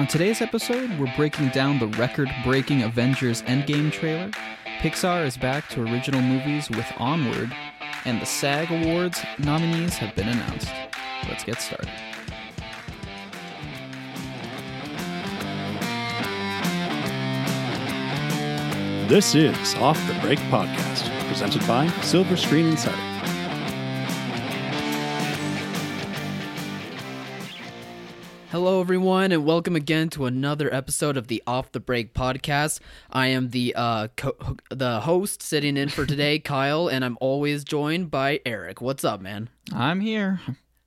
On today's episode, we're breaking down the record breaking Avengers Endgame trailer. Pixar is back to original movies with Onward, and the SAG Awards nominees have been announced. Let's get started. This is Off the Break Podcast, presented by Silver Screen Insider. Everyone, and welcome again to another episode of the Off the Break podcast. I am the uh, co- the host sitting in for today, Kyle, and I'm always joined by Eric. What's up, man? I'm here.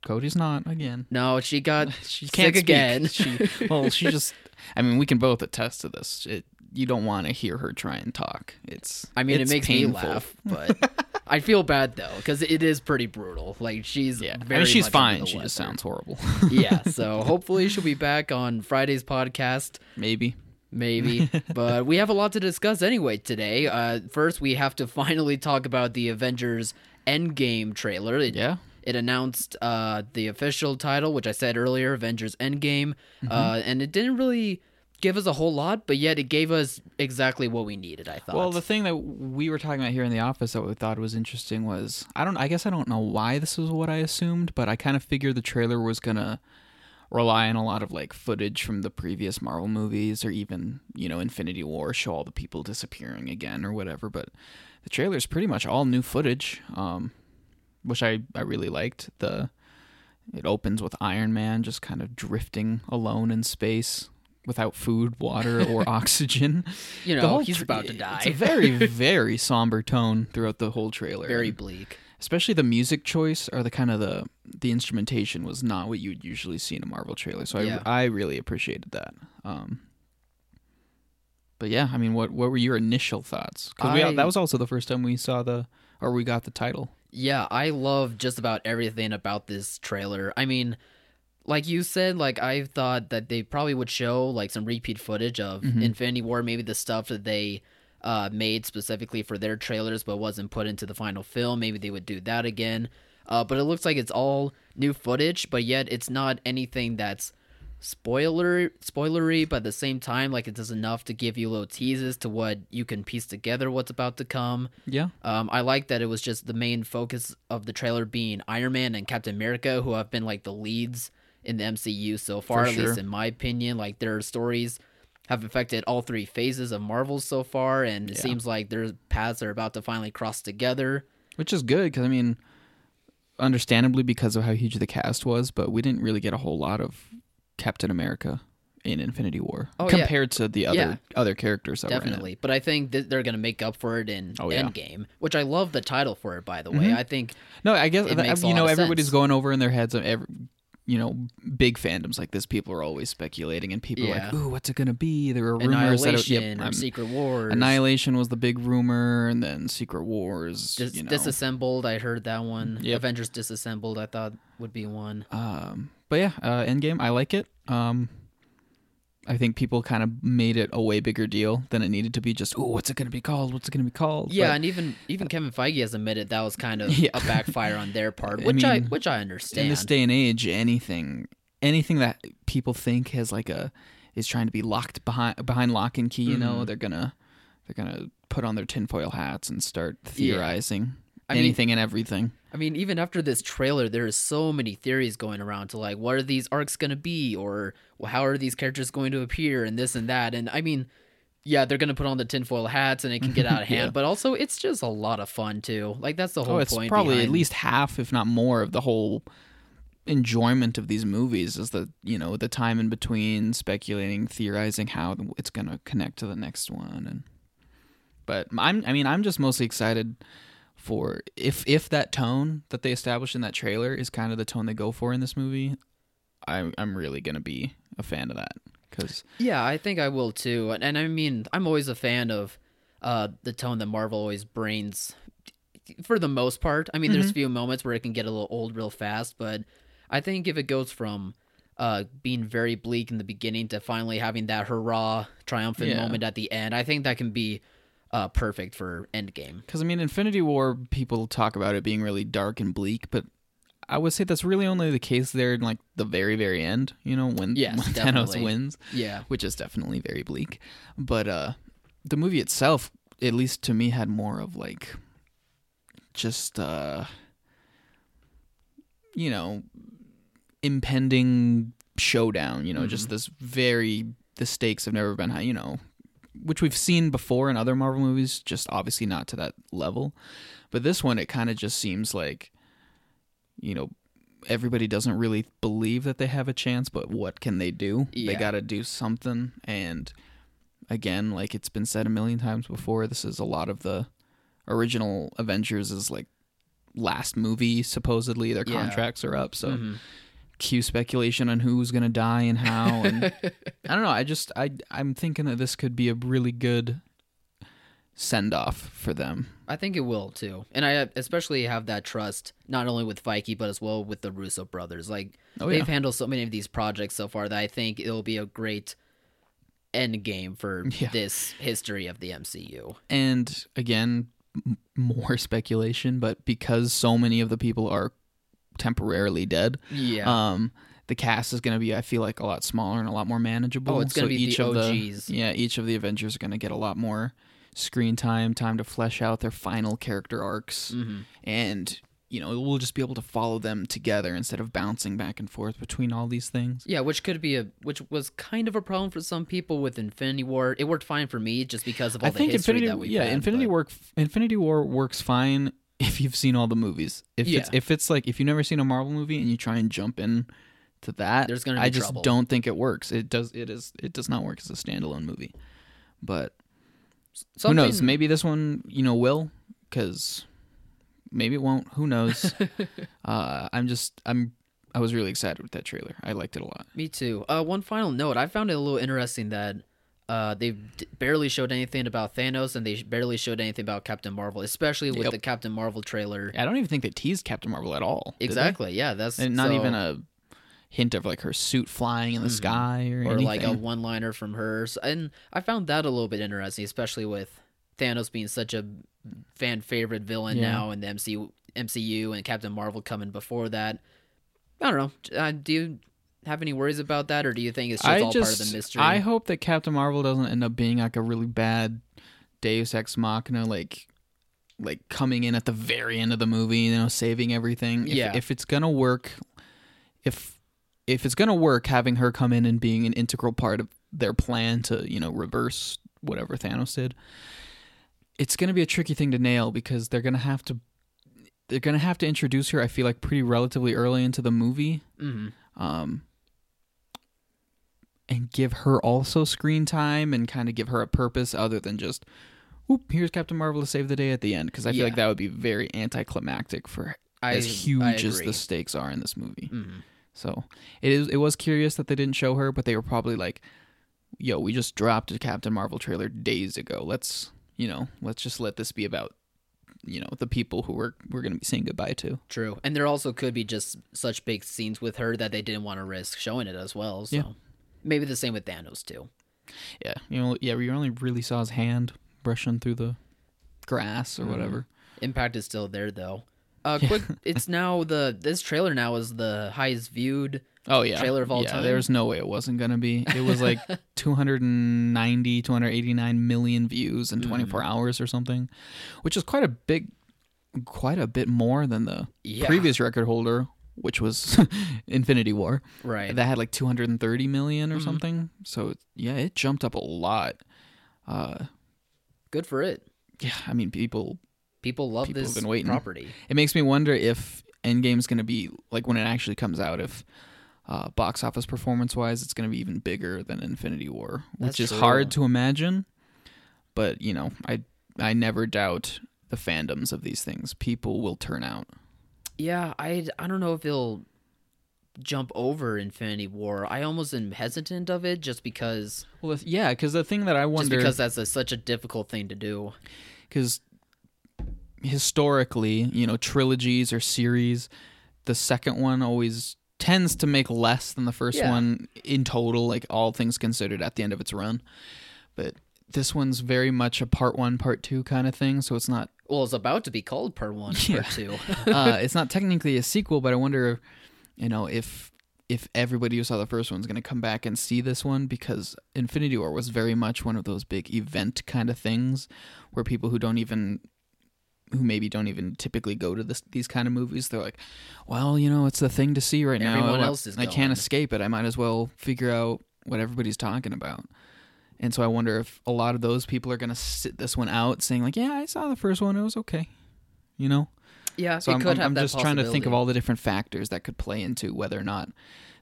Cody's not again. No, she got She sick can't again. She, well, she just. I mean, we can both attest to this. It, you don't want to hear her try and talk. It's. I mean, it's it makes painful. me laugh, but I feel bad though because it is pretty brutal. Like she's Yeah, I mean, she's fine. She just sounds horrible. yeah. So hopefully she'll be back on Friday's podcast. Maybe. maybe. but we have a lot to discuss anyway today. Uh, first, we have to finally talk about the Avengers Endgame trailer. It, Yeah. It announced uh, the official title, which I said earlier, Avengers Endgame, uh, and it didn't really give us a whole lot, but yet it gave us exactly what we needed. I thought. Well, the thing that we were talking about here in the office that we thought was interesting was I don't I guess I don't know why this is what I assumed, but I kind of figured the trailer was gonna rely on a lot of like footage from the previous Marvel movies or even you know Infinity War, show all the people disappearing again or whatever. But the trailer is pretty much all new footage, um, which I I really liked. The it opens with Iron Man just kind of drifting alone in space without food, water, or oxygen. you know, he's tra- about to die. It's a very, very somber tone throughout the whole trailer. Very bleak. especially the music choice or the kind of the the instrumentation was not what you would usually see in a Marvel trailer. So Yeah. I I really appreciated that. Um, but yeah, I mean, what what were your initial thoughts? Because that was also the first time we saw the or we got the title. Yeah, I love just about everything about this trailer. I mean, like you said, like I thought that they probably would show like some repeat footage of Mm-hmm. Infinity War, maybe the stuff that they uh, made specifically for their trailers but wasn't put into the final film. Maybe they would do that again. Uh, but it looks like it's all new footage, but yet it's not anything that's spoiler spoilery, but at the same time, like it does enough to give you little teases to what you can piece together what's about to come. Yeah, Um, I like that it was just the main focus of the trailer being Iron Man and Captain America, who have been like the leads in the MCU so far, For at sure. least in my opinion. Like their stories have affected all three phases of Marvel so far, and it Yeah. seems like their paths are about to finally cross together. which is good because I mean, understandably because of how huge the cast was, but we didn't really get a whole lot of Captain America in Infinity War Oh, yeah. compared to the other Yeah. other characters that were in it. Definitely, but I think that they're gonna make up for it in Oh, yeah. Endgame, which I love the title for it. By the way, Mhm. I think No, I guess It that- makes a you know everybody's sense. going over in their heads every, you know, big fandoms like this. People are always speculating, and people are like, "Ooh, what's it gonna be?" There were rumors that it, yep, or um, Secret Wars, Annihilation was the big rumor, and then Secret Wars. Dis- you know, Disassembled. I heard that one. Yep. Avengers Disassembled. I thought would be one. Um, but yeah, uh, Endgame, I like it. Um, I think people kind of made it a way bigger deal than it needed to be. Just, oh, what's it gonna be called? What's it gonna be called? Yeah, But- and even even Kevin Feige has admitted that was kind of Yeah. a backfire on their part, which I, mean, which I understand. in this day and age, anything, anything that people think has like a is trying to be locked behind behind lock and key, you know, Mhm. they're gonna they're gonna put on their tinfoil hats and start theorizing I mean- anything and everything. I mean, even after this trailer, there is so many theories going around to like, what are these arcs going to be, or well, how are these characters going to appear, and this and that. And I mean, yeah, they're going to put on the tinfoil hats, and it can get out of hand. Yeah. But also, it's just a lot of fun too. Like that's the oh, whole Oh, it's point. probably at least half, if not more, of the whole enjoyment of these movies is the you know the time in between speculating, theorizing how it's gonna connect to the next one, and but I'm I mean I'm just mostly excited for if if that tone that they established in that trailer is kind of the tone they go for in this movie, I'm I'm really gonna be a fan of that because Yeah, I think I will too. And, and I mean, I'm always a fan of uh, the tone that Marvel always brings for the most part. I mean, there's a few moments where it can get a little old real fast, but I think if it goes from uh, being very bleak in the beginning to finally having that hurrah triumphant Yeah. moment at the end, I think that can be uh, perfect for Endgame. Because I mean, Infinity War, people talk about it being really dark and bleak, but I would say that's really only the case there in like the very very end. You know when, Yes, when. Thanos wins, Yeah. which is definitely very bleak. But uh, the movie itself, at least to me, had more of like just uh, you know impending showdown. You know, just this very the stakes have never been high. You know, which we've seen before in other Marvel movies, just obviously not to that level. But this one, it kind of just seems like, you know, everybody doesn't really believe that they have a chance, but what can they do? They got to do something. And again, like it's been said a million times before, this is a lot of the original Avengers is like last movie supposedly their Yeah. contracts are up so Mhm. Cue speculation on who's gonna die and how and i don't know i just i i'm thinking that this could be a really good send off for them I think it will too, and I especially have that trust not only with Feige but as well with the Russo brothers. Like Oh, they've handled so many of these projects so far that I think it'll be a great end game for Yeah. this history of the MCU. and again m- more speculation but because so many of the people are temporarily dead Yeah, um the cast is going to be i feel like a lot smaller and a lot more manageable Oh, it's gonna so be each the of OGs. the yeah each of the avengers are going to get a lot more screen time time to flesh out their final character arcs Mm-hmm. and you know we'll just be able to follow them together instead of bouncing back and forth between all these things yeah, which could be a which was kind of a problem for some people with Infinity War. It worked fine for me just because of all i the think history infinity that we yeah had, infinity but- work infinity war works fine if you've seen all the movies. If it's if it's like if you've never seen a marvel movie and you try and jump in to that There's gonna be i just trouble. don't think it works. It does it is it does not work as a standalone movie. But who knows? maybe this one you know will because maybe it won't. Who knows? Uh i'm just i'm i was really excited with that trailer. I liked it a lot. Me too. Uh, one final note: I found it a little interesting that uh, they d- barely showed anything about Thanos, and they barely showed anything about Captain Marvel, especially with Yep. the Captain Marvel trailer. i don't even think they teased captain marvel at all? Exactly. Yeah, that's and not so- even a hint of like her suit flying in the sky or, or anything. like a one-liner from her. So- And I found that a little bit interesting, especially with Thanos being such a fan favorite villain Yeah. now in the MCU, MCU, and Captain Marvel coming before that. I don't know. Uh, do you have any worries about that, or do you think it's just I all just, part of the mystery? I hope that Captain Marvel doesn't end up being like a really bad Deus Ex Machina, like like coming in at the very end of the movie, you know, saving everything. If, Yeah. if it's gonna work, if if it's gonna work, having her come in and being an integral part of their plan to you know reverse whatever Thanos did, it's gonna be a tricky thing to nail because they're gonna have to they're gonna have to introduce her. I feel like pretty relatively early into the movie hmm um, and give her also screen time and kind of give her a purpose other than just, oop, here's Captain Marvel to save the day at the end. Because I feel Yeah. like that would be very anticlimactic for I, as huge as the stakes are in this movie. Mhm. So it is. It was curious that they didn't show her, but they were probably like, "Yo, we just dropped a Captain Marvel trailer days ago. Let's, you know, let's just let this be about." You know the people who we're we're gonna be saying goodbye to. True. And there also could be just such big scenes with her that they didn't want to risk showing it as well. So Yeah. Maybe the same with Thanos too. Yeah, you know, yeah, we only really saw his hand brushing through the grass or whatever. Impact is still there though. Uh quick it's now the this trailer now is the highest viewed Oh yeah, Trailer of all yeah, time? There's no way it wasn't gonna be. It was like 290, 289 million views in 24 Mm. hours or something, which is quite a big, quite a bit more than the Yeah. previous record holder, which was Infinity War. right. That had like 230 million or Mhm. something. So yeah, it jumped up a lot. Uh, Good for it. yeah, I mean, people People love People this been waiting. property. it makes me wonder if Endgame's going to be like when it actually comes out if uh, box office performance wise it's going to be even bigger than Infinity War, which That's is true. hard to imagine. But you know, I I never doubt the fandoms of these things. People will turn out. Yeah, I I don't know if he'll jump over Infinity War. I almost am hesitant of it just because Well, yeah, because the thing that I just wonder because that's a, such a difficult thing to do. because historically, you know, trilogies or series, the second one always tends to make less than the first Yeah. one in total, like all things considered at the end of its run. But this one's very much a part one, part two kind of thing, so it's not Well, it's about to be called Part One, Yeah. Part Two. uh, it's not technically a sequel, but I wonder, you know, if if everybody who saw the first one's going to come back and see this one because Infinity War was very much one of those big event kind of things where people who don't even who maybe don't even typically go to this these kind of movies they're like well you know it's the thing to see right now Everyone I- else is i can't escape it i might as well figure out what everybody's talking about and so i wonder if a lot of those people are going to sit this one out saying like yeah i saw the first one it was okay you know yeah, so I'm, I'm, I'm just trying to think of all the different factors that could play into whether or not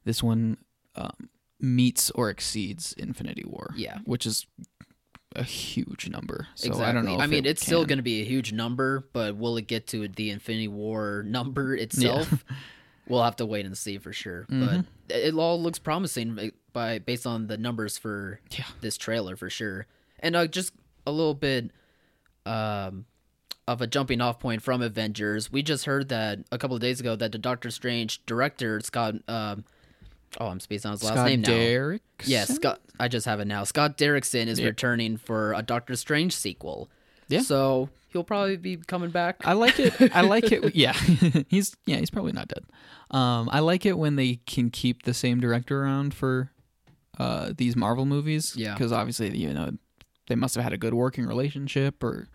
this one um, meets or exceeds Infinity War. Yeah. which is a huge number. So exactly. I don't know. I mean, it it's still going to be a huge number, but will it get to the Infinity War number itself? we'll have to wait and see for sure. Mhm. But it all looks promising by- based on the numbers for Yeah. this trailer for sure. And uh, just a little bit um, of a jumping off point from Avengers. We just heard that a couple of days ago that the Doctor Strange director Scott. Um, oh, I'm spacing on his last Scott name now. Derrickson? Yeah, Scott. I just have it now. Scott Derrickson is returning for a Doctor Strange sequel. Yeah. So he'll probably be coming back. I like it. I like it. Yeah, he's yeah he's probably not dead. Um, I like it when they can keep the same director around for uh these Marvel movies. Yeah. because obviously you know they must have had a good working relationship, or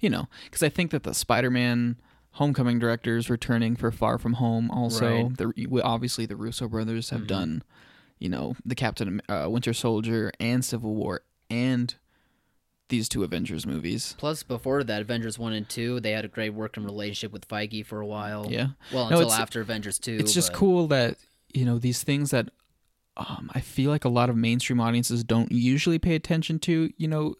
you know, because I think that the Spider-Man Homecoming directors returning for Far From Home. Also, Right. the obviously the Russo brothers have Mhm. done, you know, the Captain uh, Winter Soldier and Civil War and these two Avengers movies. Plus, before that, Avengers one and two, they had a great working relationship with Feige for a while. Yeah. Well, No, until after Avengers two. it's just but- cool that you know these things that um, I feel like a lot of mainstream audiences don't usually pay attention to. You know,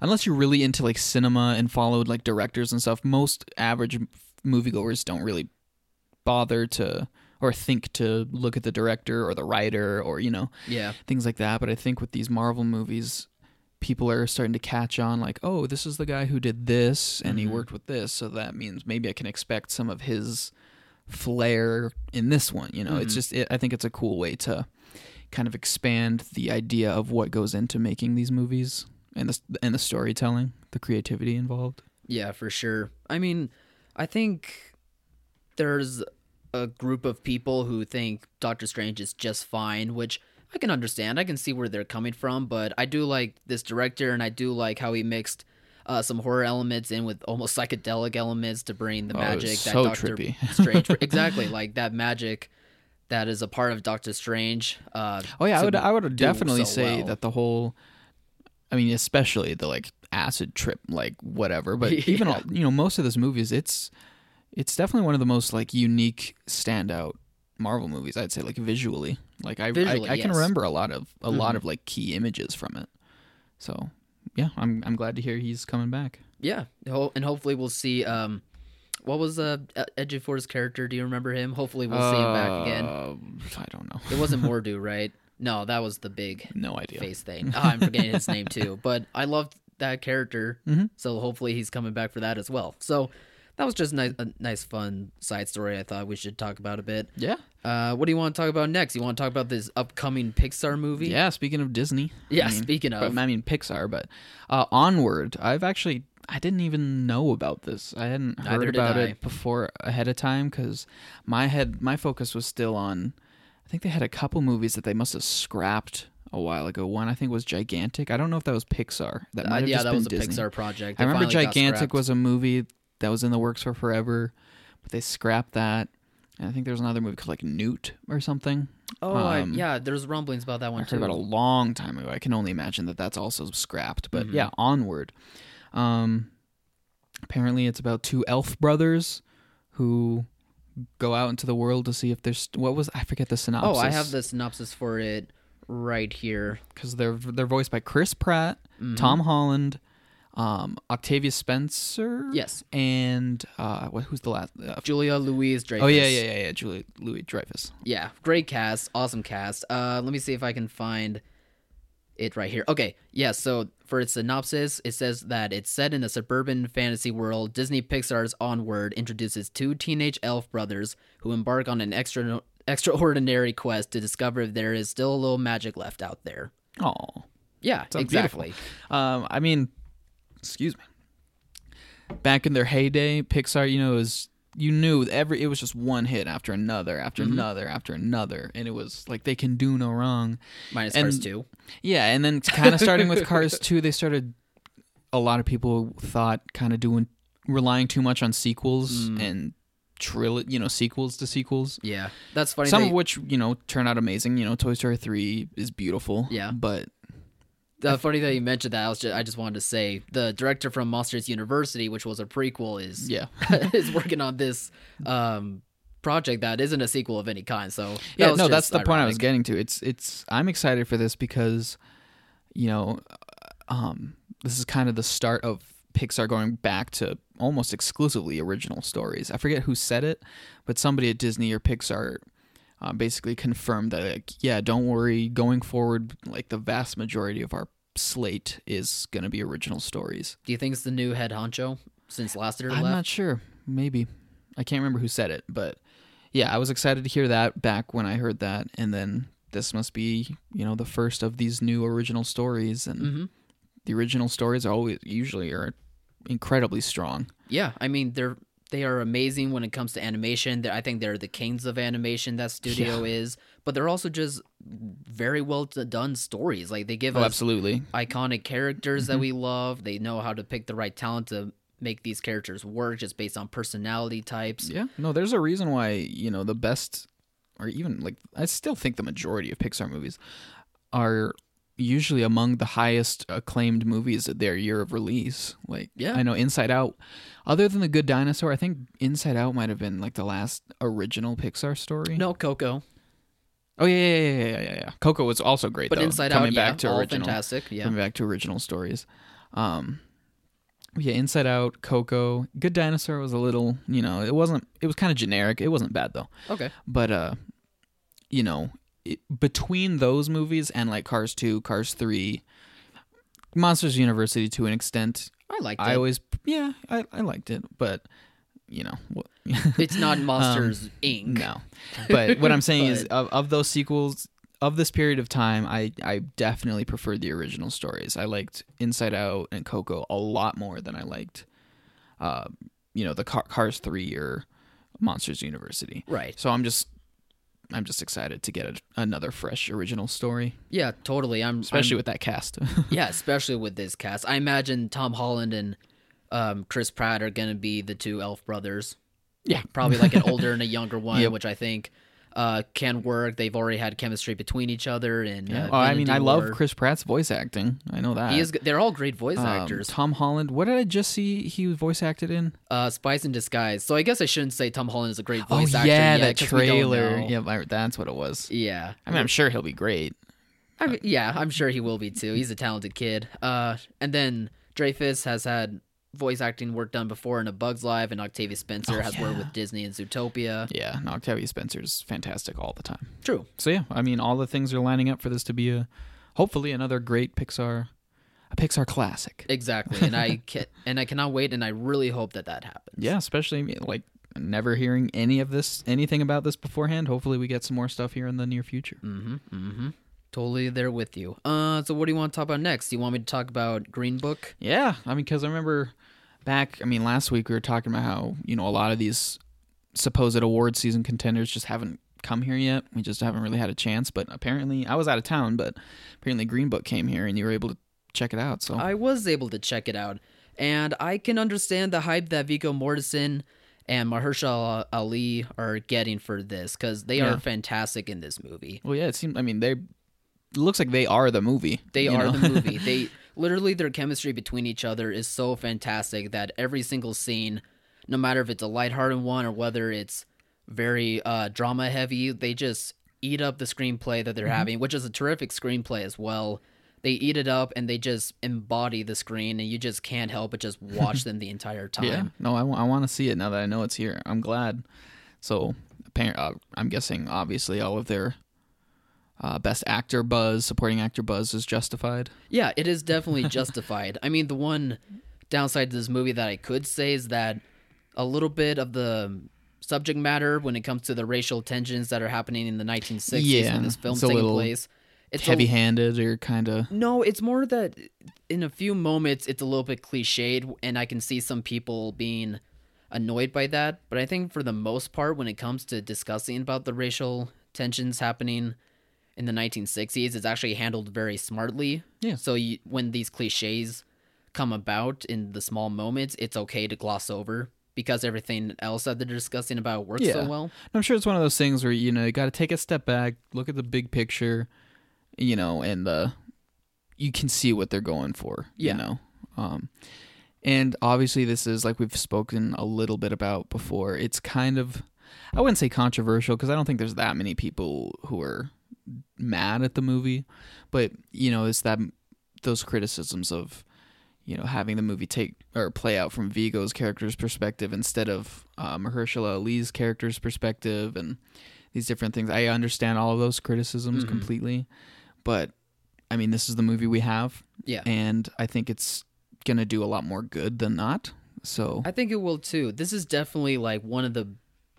unless you're really into like cinema and followed like directors and stuff. Most average moviegoers don't really bother to or think to look at the director or the writer or you know Yeah. things like that. But I think with these Marvel movies, people are starting to catch on like, oh, this is the guy who did this and he Mhm. worked with this, so that means maybe I can expect some of his flair in this one. You know, it's Mhm. just it, I think it's a cool way to kind of expand the idea of what goes into making these movies and the and the storytelling, the creativity involved. Yeah, for sure. I mean, I think there's a group of people who think Doctor Strange is just fine, which I can understand. I can see where they're coming from, but I do like this director and I do like how he mixed uh, some horror elements in with almost psychedelic elements to bring the Oh, magic that so Doctor trippy. Strange exactly like that magic that is a part of Doctor Strange. Uh, Oh yeah, I would I would definitely so say well. that the whole I mean, especially the like acid trip, like whatever. But even all, you know, most of those movies, it's it's definitely one of the most like unique standout Marvel movies. I'd say like visually, like I Visually, I, I can yes. remember a lot of a lot Mhm. of like key images from it. So yeah, I'm I'm glad to hear he's coming back. Yeah, and hopefully we'll see. Um, what was uh, Ejiofor's character? Do you remember him? Hopefully we'll see him back again. Uh, I don't know. It wasn't Mordo, right? No, that was the big no idea. face thing. Oh, I'm forgetting his name too, but I loved that character, Mhm. so hopefully he's coming back for that as well. So that was just nice, a nice, fun side story. I thought we should talk about a bit. Yeah. Uh, what do you want to talk about next? You want to talk about this upcoming Pixar movie? Yeah, speaking of Disney. Yeah, I mean, speaking but- of. I mean Pixar, but uh, Onward. I've actually I didn't even know about this. I hadn't heard about it before ahead of time because my head my focus was still on. I think they had a couple movies that they must have scrapped a while ago. One I think was Gigantic. I don't know if that was Pixar. That Uh, might have yeah, just that been was a Disney. Pixar project. I remember Gigantic was a movie that was in the works for forever, but they scrapped that. And I think there's another movie called like Newt or something. Oh, I- um, yeah. There's rumblings about that I one heard too. about a long time ago. I can only imagine that that's also scrapped. But Mhm. yeah, onward. Um, apparently, it's about two elf brothers who go out into the world to see if there's what was I forget the synopsis. Oh, I have the synopsis for it right here. because they're they're voiced by Chris Pratt, Mhm. Tom Holland, um, Octavia Spencer, Yes, and uh, what, who's the last? Uh, Julia Louise Dreyfus. oh yeah, yeah, yeah, yeah, Julie Louis Dreyfus. Yeah, great cast, awesome cast. Uh, let me see if I can find it right here. Okay, yeah. So for its synopsis, it says that it's set in a suburban fantasy world. Disney Pixar's Onward introduces two teenage elf brothers who embark on an extra extraordinary quest to discover if there is still a little magic left out there. Oh, Yeah, Sounds exactly. Um, I mean, excuse me. back in their heyday, Pixar, you know, was you knew every it was just one hit after another, after Mm-hmm. another, after another, and it was like they can do no wrong. Minus And- Cars 2. Yeah, and then kind of starting with Cars 2, they started a lot of people thought kind of doing relying too much on sequels Mm. and trill you know, sequels to sequels. Yeah. That's funny. Some of which, you know, turn out amazing. You know, Toy Story 3 is beautiful. Yeah. But The funny that you mentioned that, I was just, I just wanted to say the director from Monsters University, which was a prequel, is yeah. is working on this um, project that isn't a sequel of any kind. So yeah, no, that's the point I was getting to. It's it's I'm excited for this because you know, um this is kind of the start of Pixar going back to almost exclusively original stories. I forget who said it, but somebody at Disney or Pixar uh, basically confirmed that like, yeah, don't worry, going forward like the vast majority of our slate is going to be original stories. Do you think it's the new head honcho since last year I'm left? not sure. Maybe. I can't remember who said it, but yeah, I was excited to hear that back when I heard that and then this must be, you know, the first of these new original stories and hmm the original stories are always usually are incredibly strong. Yeah, I mean they're they are amazing when it comes to animation. I think they're the kings of animation that studio is, but they're also just very well done stories. Like they give Oh, us absolutely. iconic characters Mm-hmm. that we love. They know how to pick the right talent to make these characters work just based on personality types. Yeah. No, there's a reason why, you know, the best or even like I still think the majority of Pixar movies are usually among the highest acclaimed movies at their year of release. Like Yeah. I know Inside Out other than The Good Dinosaur, I think Inside Out might have been like the last original Pixar story. No, Coco, Oh yeah, yeah, yeah, yeah, yeah, yeah. Coco was also great but though. Inside coming Out, back yeah, to all original fantastic. Yeah, coming back to original stories. Um, yeah, Inside Out, Coco, Good Dinosaur was a little, you know, it wasn't. It was kind of generic. It wasn't bad though. okay. But uh, you know, between those movies and like Cars Two, Cars Three, Monsters University to an extent, I liked it. I always, yeah, I, I liked it, but you know, what, it's not Monsters Inc. Um, no. But what I'm saying is, of, of those sequels, of this period of time, I, I definitely preferred the original stories. I liked Inside Out and Coco a lot more than I liked, uh, you know, the Car- Cars 3 or Monsters University. Right. So I'm just. I'm just excited to get a, another fresh original story, Yeah, totally. I'm especially I'm- with that cast. yeah, especially with this cast. I imagine Tom Holland and um, Chris Pratt are gonna be the two elf brothers. yeah, Probably like an older and a younger one, Yep. which I think uh, can work. They've already had chemistry between each other. And yeah. uh, Oh, I mean, I love Chris Pratt's voice acting. I know that. He is. They're all great voice Um, actors. Tom Holland. What did I just see? He was voice acted in. Uh, Spies in Disguise. So I guess I shouldn't say Tom Holland is a great voice oh actor. yeah, yet, that trailer. Yeah, that's what it was. Yeah. I mean, I'm sure he'll be great. I mean, yeah, I'm sure he will be too. He's a talented kid. Uh, and then Dreyfus has had voice acting work done before in A Bug's Life, and Octavia Spencer Oh, has worked with Disney and Zootopia. Yeah, no, Octavia Spencer's fantastic all the time. True. So yeah, I mean, all the things are lining up for this to be a, hopefully another great Pixar, a Pixar classic. Exactly. And I can, and I cannot wait, and I really hope that that happens. Yeah, especially like never hearing any of this, anything about this beforehand. Hopefully, we get some more stuff here in the near future. Mm-hmm. Mm-hmm. Totally there with you. Uh, so what do you want to talk about next? Do you want me to talk about Green Book? Yeah, I mean, because I remember back, I mean, last week we were talking about how you know a lot of these supposed award season contenders just haven't come here yet. We just haven't really had a chance. But apparently, I was out of town, but apparently Green Book came here, and you were able to check it out. So I was able to check it out, and I can understand the hype that Viggo Mortensen and Mahershala Ali are getting for this because they Yeah. are fantastic in this movie. well, yeah, it seemed. I mean, they it looks like they are the movie. They are know? the movie. They literally their chemistry between each other is so fantastic that every single scene, no matter if it's a lighthearted one or whether it's very uh, drama heavy, they just eat up the screenplay that they're Mm-hmm. having, which is a terrific screenplay as well. They eat it up and they just embody the screen, and you just can't help but just watch them the entire time. Yeah, no, I, want to see it now that I know it's here. I'm glad. So, uh, I'm guessing obviously all of their uh, best actor buzz, supporting actor buzz is justified. Yeah, it is definitely justified. I mean, the one downside to this movie that I could say is that a little bit of the subject matter when it comes to the racial tensions that are happening in the 1960s Yeah, when this film's a taking place. It's Heavy-handed or kind of. no, it's more that in a few moments it's a little bit cliched, and I can see some people being annoyed by that. But I think for the most part, when it comes to discussing about the racial tensions happening in the 1960s, it's actually handled very smartly. Yeah. So you, when these cliches come about in the small moments, it's okay to gloss over because everything else that they're discussing about works so Yeah. well. I'm sure it's one of those things where you know you got to take a step back, look at the big picture, you know, and uh, you can see what they're going for. Yeah. You know, um, and obviously this is like we've spoken a little bit about before. It's kind of I wouldn't say controversial because I don't think there's that many people who are mad at the movie, but you know, it's that those criticisms of you know having the movie take or play out from Viggo's character's perspective instead of uh, Mahershala Ali's character's perspective and these different things. I understand all of those criticisms Mhm. completely, but I mean, this is the movie we have, Yeah. and I think it's gonna do a lot more good than not. So I think it will too. This is definitely like one of the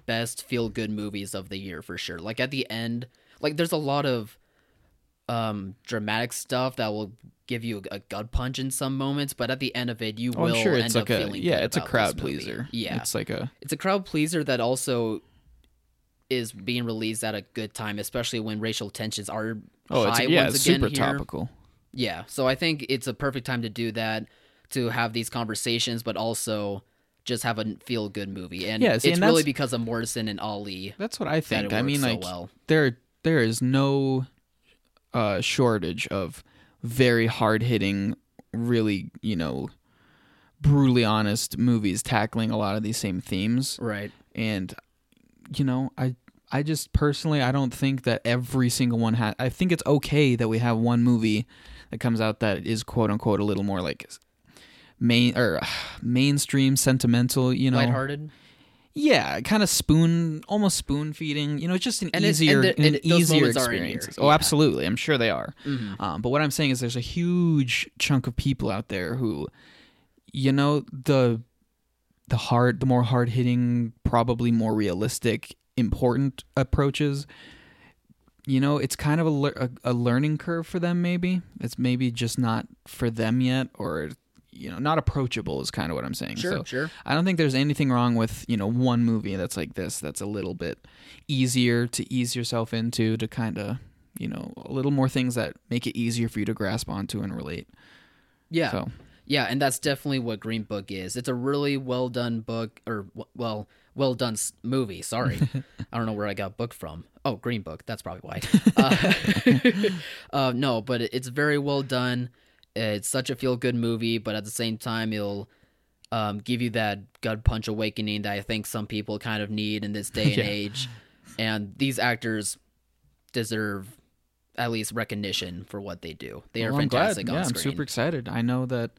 best feel good movies of the year for sure. Like at the end, like there's a lot of um dramatic stuff that will give you a, a gut punch in some moments, but at the end of it you Oh, will I'm sure end it's up like a feeling yeah, it's a crowd pleaser. Yeah. it's like a It's a crowd pleaser that also is being released at a good time, especially when racial tensions are oh, it's high yeah, once it's again super here. topical. Yeah, so I think it's a perfect time to do that, to have these conversations, but also just have a feel good movie. And Yeah, see, it's and really because of Morrison and Ali That's what I think. I mean, so like well. there there is no uh, shortage of very hard hitting, really you know, brutally honest movies tackling a lot of these same themes. Right. And you know, I I just personally I don't think that every single one has. I think it's okay that we have one movie that comes out that is quote unquote a little more like main or mainstream sentimental. You know, Lighthearted. Yeah, kind of spoon, almost spoon feeding. You know, it's just an And it- easier, and the- an easier experience. Oh, yeah. absolutely, I'm sure they are. Mhm. Um, but what I'm saying is, there's a huge chunk of people out there who, you know, the the hard, the more hard hitting, probably more realistic, important approaches. You know, it's kind of a, lear- a a learning curve for them. Maybe it's maybe just not for them yet, or you know, not approachable is kind of what I'm saying. Sure, So, sure. I don't think there's anything wrong with you know one movie that's like this that's a little bit easier to ease yourself into to kind of you know a little more things that make it easier for you to grasp onto and relate. Yeah. So Yeah, and that's definitely what Green Book is. It's a really well done book, or well, well done movie. Sorry, I don't know where I got book from. Oh, Green Book. That's probably why. Uh, uh, no, but it's very well done. It's such a feel good movie, but at the same time, it'll um, give you that gut punch awakening that I think some people kind of need in this day and Yeah. age. And these actors deserve at least recognition for what they do. They are well, I'm glad. fantastic Yeah, on I'm super excited. I know that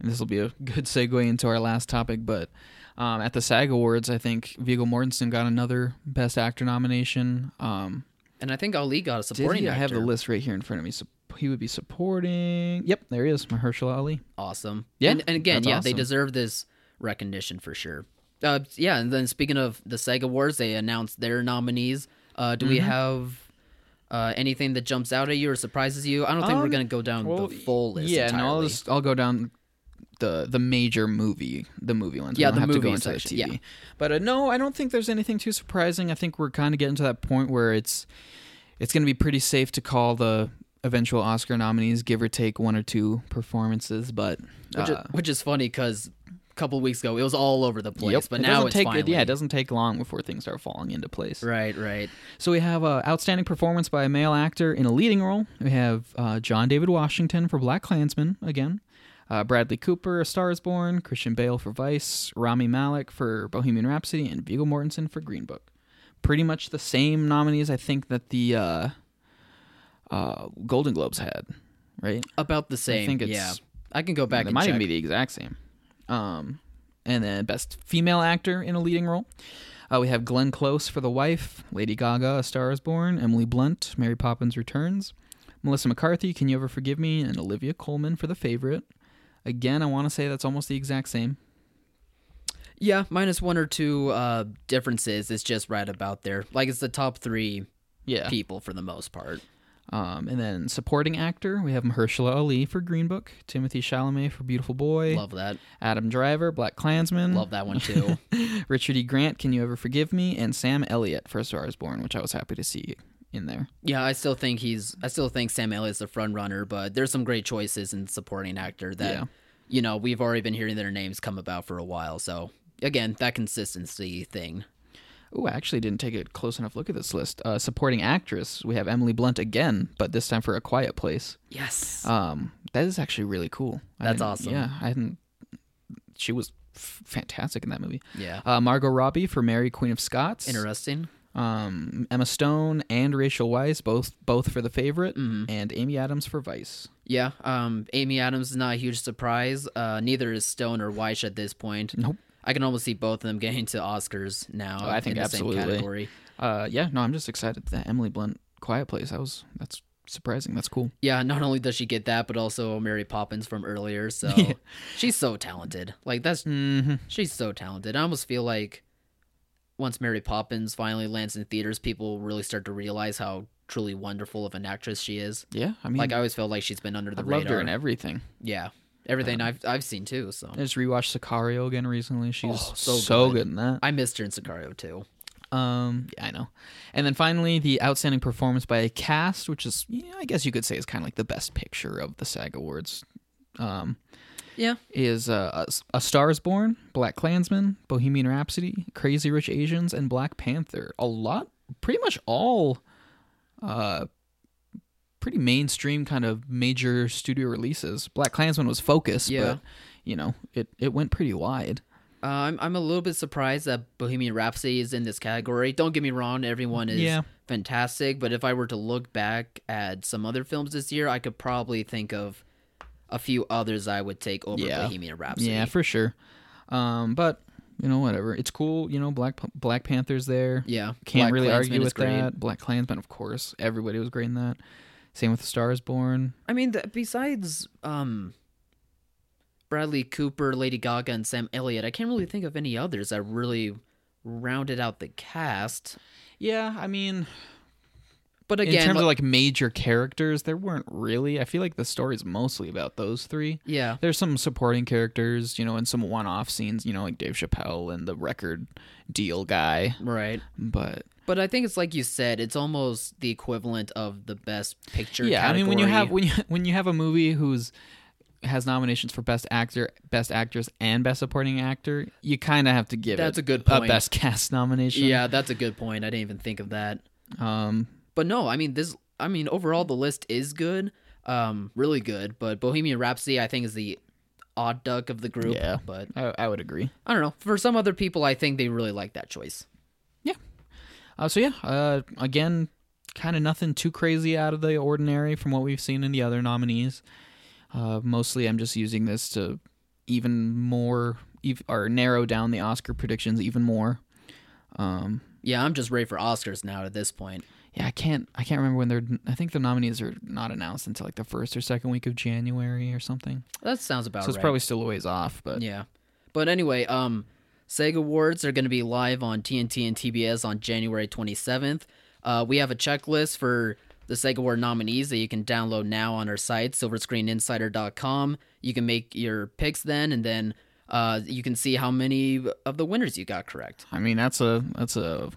this will be a good segue into our last topic, but um, at the SAG Awards, I think Viggo Mortensen got another Best Actor nomination. Um, And I think Ali got a did supporting he? I have the list right here in front of me. So he would be supporting. Yep, there he is, Mahershala Ali. Awesome. Yeah, And, and again, yeah, they deserve this recognition for sure. Uh, yeah, and then speaking of the SAG Awards, they announced their nominees. Uh, do we Mm-hmm. have uh, anything that jumps out at you or surprises you? I don't think we're Um, going to go down well, the full list. Yeah, entirely. no, I'll just I'll go down the the major movie the movie ones. We Yeah, don't the have to go into section, the TV. yeah. But uh, no, I don't think there's anything too surprising. I think we're kind of getting to that point where it's it's going to be pretty safe to call the eventual Oscar nominees, give or take one or two performances. But which, uh, is, which is funny because a couple weeks ago it was all over the place, yep, but it now it's take finally yeah, it doesn't take long before things start falling into place. right, right. So we have uh, outstanding performance by a male actor in a leading role. We have uh, John David Washington for Black Klansman again, uh, Bradley Cooper, A Star Is Born, Christian Bale for Vice, Rami Malek for Bohemian Rhapsody, and Viggo Mortensen for Green Book. Pretty much the same nominees I think that the uh, Golden Globes had, right? About the same. I think it's- yeah, I can go back it might check. even be the exact same. Um, and then best female actor in a leading role. Uh, we have Glenn Close for The Wife, Lady Gaga, A Star Is Born, Emily Blunt, Mary Poppins Returns, Melissa McCarthy, Can You Ever Forgive Me, and Olivia Colman for The Favorite. Again, I want to say that's almost the exact same. Yeah, minus one or two uh, differences. It's just right about there. Like it's the top three Yeah. people for the most part. Um, and then supporting actor, we have Mahershala Ali for Green Book, Timothée Chalamet for Beautiful Boy, Love that. Adam Driver, Black Klansman, Love that one too. Richard E. Grant, Can You Ever Forgive Me, and Sam Elliott for A Star Is Born, which I was happy to see in there. yeah, I still think he's. I still think Sam Elliott's the front runner, but there's some great choices in supporting actor that, Yeah. you know, we've already been hearing their names come about for a while. So again, that consistency thing. Oh, I actually didn't take a close enough look at this list. Uh, supporting actress, we have Emily Blunt again, but this time for A Quiet Place. Yes. Um, that is actually really cool. I That's awesome. Yeah, I hadn't. She was f- fantastic in that movie. yeah. Uh, Margot Robbie for Mary Queen of Scots. Interesting. um, Emma Stone and Rachel Weisz both both for The Favorite, Mm-hmm. and Amy Adams for Vice. Yeah. Um. Amy Adams is not a huge surprise. Uh. Neither is Stone or Weisz at this point. Nope. I can almost see both of them getting to Oscars now. Oh, I think in the same absolutely. category. Uh, yeah, no, I'm just excited that Emily Blunt, Quiet Place. That was that's surprising. That's cool. Yeah, not only does she get that, but also Mary Poppins from earlier. So she's so talented. Like that's Mm-hmm. she's so talented. I almost feel like once Mary Poppins finally lands in theaters, people really start to realize how truly wonderful of an actress she is. Yeah, I mean, Like I always felt like she's been under the I've radar. loved her in everything. yeah, everything I've I've seen too. So I just rewatched Sicario again recently. She's Oh, so, so good. good. in that. I missed her in Sicario too. Um, yeah, I know. And then finally, the outstanding performance by a cast, which is, yeah, I guess you could say, is kind of like the best picture of the SAG Awards. Um, Yeah, is uh, a, a Star is Born, Black Klansman, Bohemian Rhapsody, Crazy Rich Asians, and Black Panther. A lot, pretty much all, uh, pretty mainstream kind of major studio releases. Black Klansman was focused, Yeah. but you know it it went pretty wide. uh, I'm I'm a little bit surprised that Bohemian Rhapsody is in this category. Don't get me wrong, everyone is Yeah. fantastic, but if I were to look back at some other films this year, I could probably think of a few others I would take over Yeah. Bohemian Rhapsody. Yeah, for sure. Um, but you know whatever, it's cool. You know Black Black Panther's there. Yeah, Can't Black really Klansman argue with great. that. Black Klansman, of course, everybody was great in that. Same with The Star is Born. I mean, th- besides um, Bradley Cooper, Lady Gaga, and Sam Elliott, I can't really think of any others that really rounded out the cast. Yeah, I mean, But again, in terms li- of like major characters, there weren't really. I feel like the story's mostly about those three. yeah, There's some supporting characters, you know, and some one-off scenes, you know, like Dave Chappelle and the record deal guy. right. But But I think it's like you said, it's almost the equivalent of the best picture. yeah, I mean, when you have when you when you have a movie who's has nominations for best actor, best actress, and best supporting actor, you kind of have to give That's it a good a best cast nomination. yeah, that's a good point. I didn't even think of that. Um. But no, I mean this. I mean overall, the list is good, um, really good. But Bohemian Rhapsody, I think, is the odd duck of the group. Yeah. But I, I would agree. I don't know. For some other people, I think they really like that choice. Uh, so yeah, uh, again, kind of nothing too crazy out of the ordinary from what we've seen in the other nominees. Uh, mostly, I'm just using this to even more ev- or narrow down the Oscar predictions even more. Um, Yeah, I'm just ready for Oscars now at this point. Yeah, I can't I can't remember when they're. I think the nominees are not announced until like the first or second week of January or something. That sounds about so it's right. probably still a ways off. But Yeah. But anyway, um SAG Awards are going to be live on TNT and TBS on January 27th. Uh, we have a checklist for the SAG Award nominees that you can download now on our site, silverscreeninsider.com. You can make your picks then, and then uh, you can see how many of the winners you got correct. I mean that's a that's a,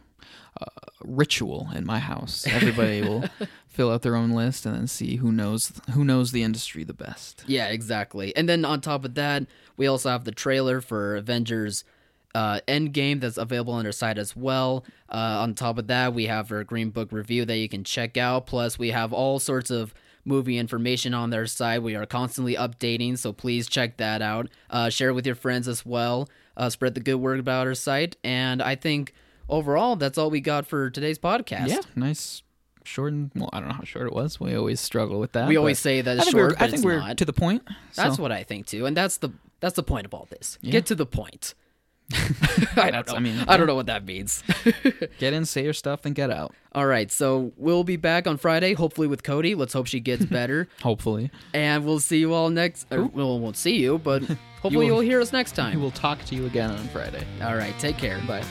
ritual in my house. Everybody will fill out their own list and then see who knows who knows the industry the best. Yeah, exactly. And then on top of that, we also have the trailer for Avengers uh, Endgame that's available on our site as well. Uh, on top of that, we have our Green Book review that you can check out. Plus, we have all sorts of movie information on their site. We are constantly updating, so please check that out. Uh, share it with your friends as well. Uh, spread the good word about our site. And I think overall, that's all we got for today's podcast. Yeah, nice short and well, I don't know how short it was. We always struggle with that. We always say that I it's think short, I think we're not. to the point. That's what I think too, and that's the that's the point of all this. Get to the point. I don't know. I mean, I don't know what that means. get in, say your stuff, then get out. all right, so we'll be back on Friday, hopefully with Cody. Let's hope she gets better, Hopefully, and we'll see you all next. Or, well, we won't see you, but hopefully will- you'll hear us next time. We'll talk to you again on Friday. All right, take care. Bye.